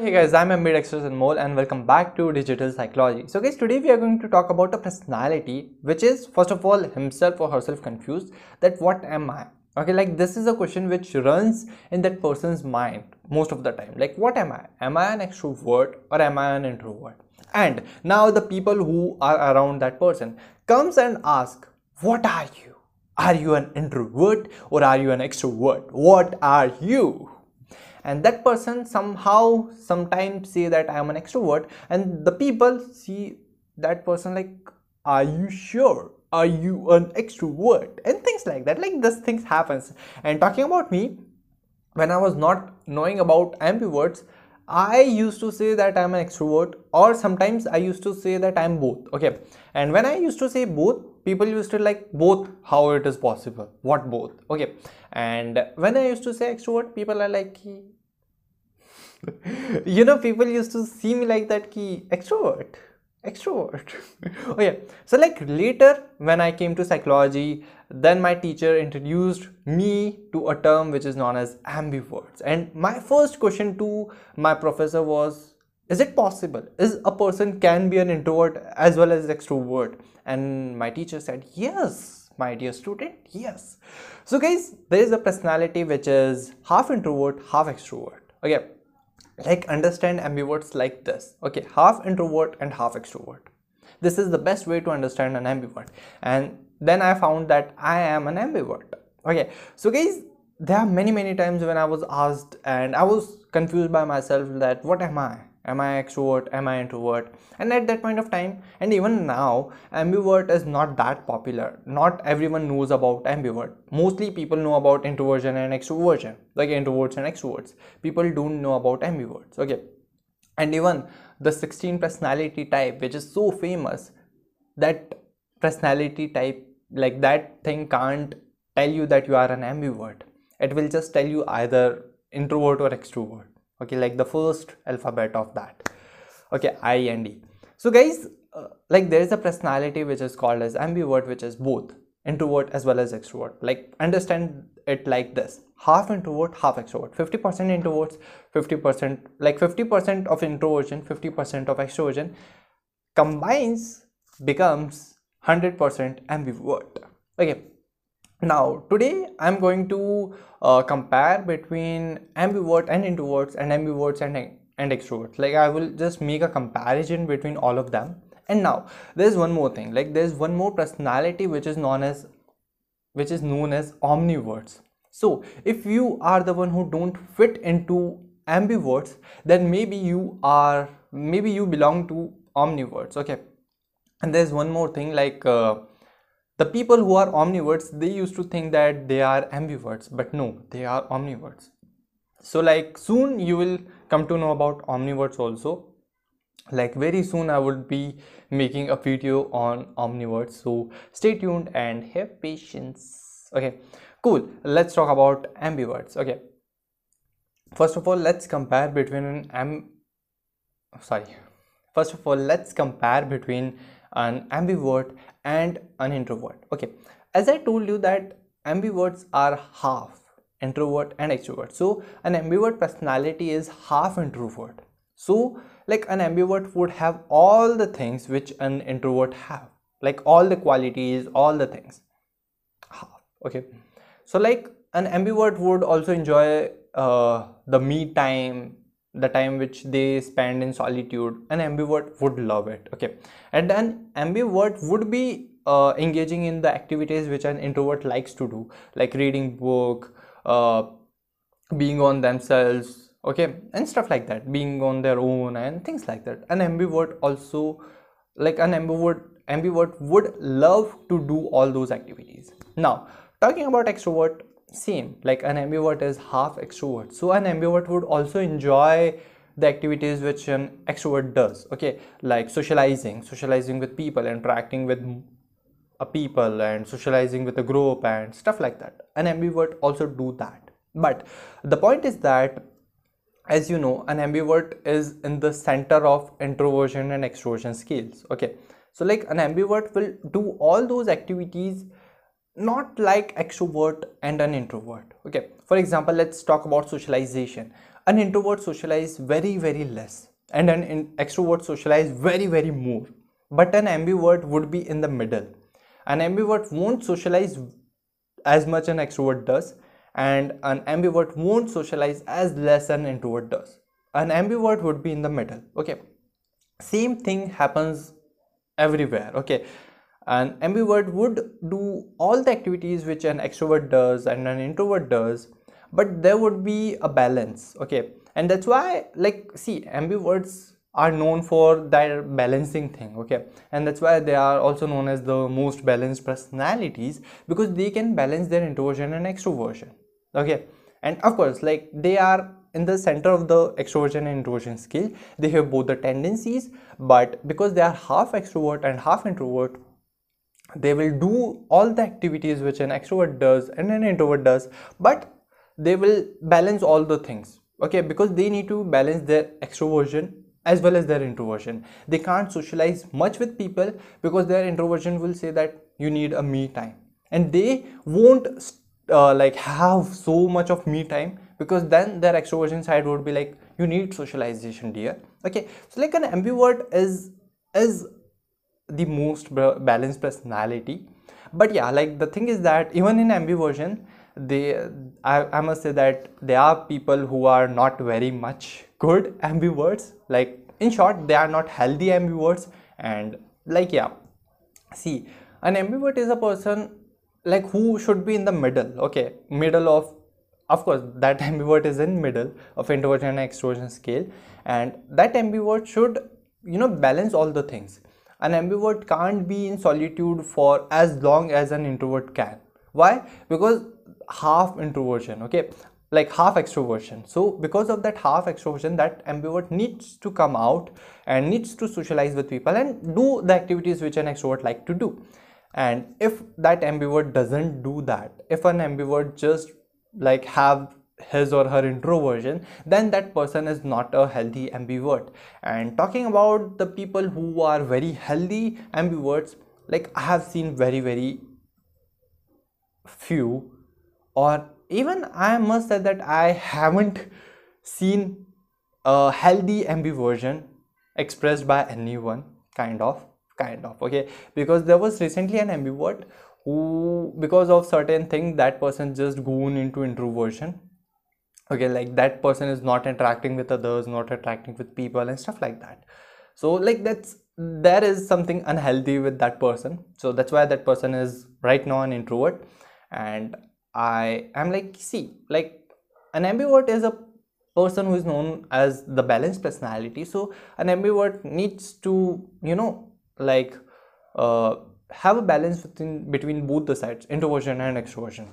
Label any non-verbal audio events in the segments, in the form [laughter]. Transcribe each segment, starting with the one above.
Hey guys, I'm Ambidextrous Anmol and welcome back to Digital Psychology. So guys, today we are going to talk about a personality which is first of all himself or herself confused that what am I? Okay, like this is a question which runs in that person's mind most of the time. Like what am I? Am I an extrovert or am I an introvert? And now the people who are around that person comes and ask, what are you? Are you an introvert or are you an extrovert? What are you? And that person somehow sometimes say that i am an extrovert and the people see that person like are you sure? Are you an extrovert? And things like that. Like this things happens. And talking about me when i was not knowing about ambiverts i used to say that i'm an extrovert or sometimes i used to say that i'm both okay? And when i used to say both people used to like both how it is possible? What both? Okay? And when i used to say extrovert people are like [laughs] you know people used to see me like that key extrovert extrovert. [laughs] Oh yeah so like later when i came to psychology then my teacher introduced me to a term which is known as ambiverts. And my first question to my professor was is it possible? Is a person can be an introvert as well as extrovert? And my teacher said yes my dear student yes. So guys there is a personality which is half introvert half extrovert. Okay like understand ambiverts like this. Okay half introvert and half extrovert. This is the best way to understand an ambivert. And then i found that i am an ambivert. Okay so guys there are many many times when i was asked and i was confused by myself that what am i am i extrovert? Am i introvert? And at that point of time and even now ambivert is not that popular. Not everyone knows about ambivert. Mostly people know about introversion and extroversion. Like introverts and extroverts. People don't know about ambiverts. Okay. And even the 16 personality type which is so famous that personality type like that thing can't tell you that you are an ambivert. It will just tell you either introvert or extrovert okay like the first alphabet of that. Okay i and e. So guys uh, like there is a personality which is called as ambivert which is both introvert as well as extrovert. Like understand it like this. Half introvert half extrovert. 50% introverts 50% like 50% of introversion 50% of extroversion combines becomes 100% ambivert. Okay now today i'm going to uh, compare between ambivert and introverts and ambiverts and and extroverts. Like i will just make a comparison between all of them. And now there's one more thing. Like there's one more personality which is known as which is known as omniverts. So if you are the one who don't fit into ambiverts then maybe you are maybe you belong to omniverts. Okay. And there's one more thing like uh, the people who are omniverts, they used to think that they are ambiverts but no they are omniverts. so like soon you will come to know about omniverts also like very soon i would be making a video on omniverts. so stay tuned and have patience okay cool let's talk about ambiverts okay first of all let's compare between an am sorry first of all let's compare between an ambivert and an introvert. Okay. As i told you that ambiverts are half introvert and extrovert. So an ambivert personality is half introvert. So like an ambivert would have all the things which an introvert have. Like all the qualities all the things. Half. Okay. So like an ambivert would also enjoy uh, the me time the time which they spend in solitude an ambivert would love it okay? And an ambivert would be uh, engaging in the activities which an introvert likes to do like reading book uh, being on themselves okay? And stuff like that being on their own and things like that. An ambivert also like an ambivert ambivert would love to do all those activities. Now talking about extrovert same. Like an ambivert is half extrovert. So an ambivert would also enjoy the activities which an extrovert does okay? Like socializing socializing with people interacting with a people and socializing with a group and stuff like that. An ambivert also do that. But the point is that as you know an ambivert is in the center of introversion and extroversion scales okay? So like an ambivert will do all those activities not like extrovert and an introvert. Okay. For example let's talk about socialization. An introvert socialize very very less and an extrovert socialize very very more. But an ambivert would be in the middle. An ambivert won't socialize as much an extrovert does and an ambivert won't socialize as less an introvert does. An ambivert would be in the middle. Okay. Same thing happens everywhere. Okay an ambivert would do all the activities which an extrovert does and an introvert does but there would be a balance okay? And that's why like see ambiverts are known for their balancing thing okay? And that's why they are also known as the most balanced personalities because they can balance their introversion and extroversion okay? And of course like they are in the center of the extroversion and introversion scale they have both the tendencies but because they are half extrovert and half introvert they will do all the activities which an extrovert does and an introvert does but they will balance all the things okay? Because they need to balance their extroversion as well as their introversion. They can't socialize much with people because their introversion will say that you need a me time. And they won't uh, like have so much of me time because then their extroversion side would be like you need socialization dear. Okay? So like an ambivert is is the most balanced personality. But yeah like the thing is that even in ambiversion they I, I must say that there are people who are not very much good ambiverts. Like in short they are not healthy ambiverts. And like yeah. See an ambivert is a person like who should be in the middle. Okay middle of of course that [laughs] ambivert is in middle of introversion and extroversion scale. And that ambivert should you know balance all the things an ambivert can't be in solitude for as long as an introvert can. Why? Because half introversion okay? Like half extroversion. So because of that half extroversion that ambivert needs to come out and needs to socialize with people and do the activities which an extrovert like to do. And if that ambivert doesn't do that if an ambivert just like have his or her introversion then that person is not a healthy ambivert. And talking about the people who are very healthy ambiverts like i have seen very very few or even i must say that i haven't seen a healthy ambiversion expressed by anyone kind of kind of okay? Because there was recently an ambivert who because of certain thing that person just gone into introversion okay like that person is not interacting with others not interacting with people and stuff like that. So like that's there is something unhealthy with that person. So that's why that person is right now an introvert. And i am like see like an ambivert is a person who is known as the balanced personality. So an ambivert needs to you know like uh, have a balance between between both the sides introversion and extroversion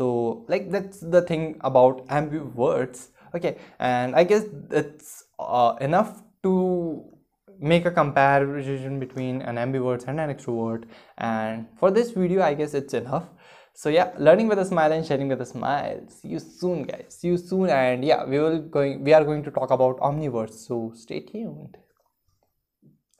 so like that's the thing about ambiverts okay and i guess it's uh, enough to make a comparison between an ambivert and an extrovert. And for this video i guess it's enough. So yeah learning with a smile and sharing with a smile. See you soon guys. See you soon. And yeah we will going we are going to talk about omniverts. So stay tuned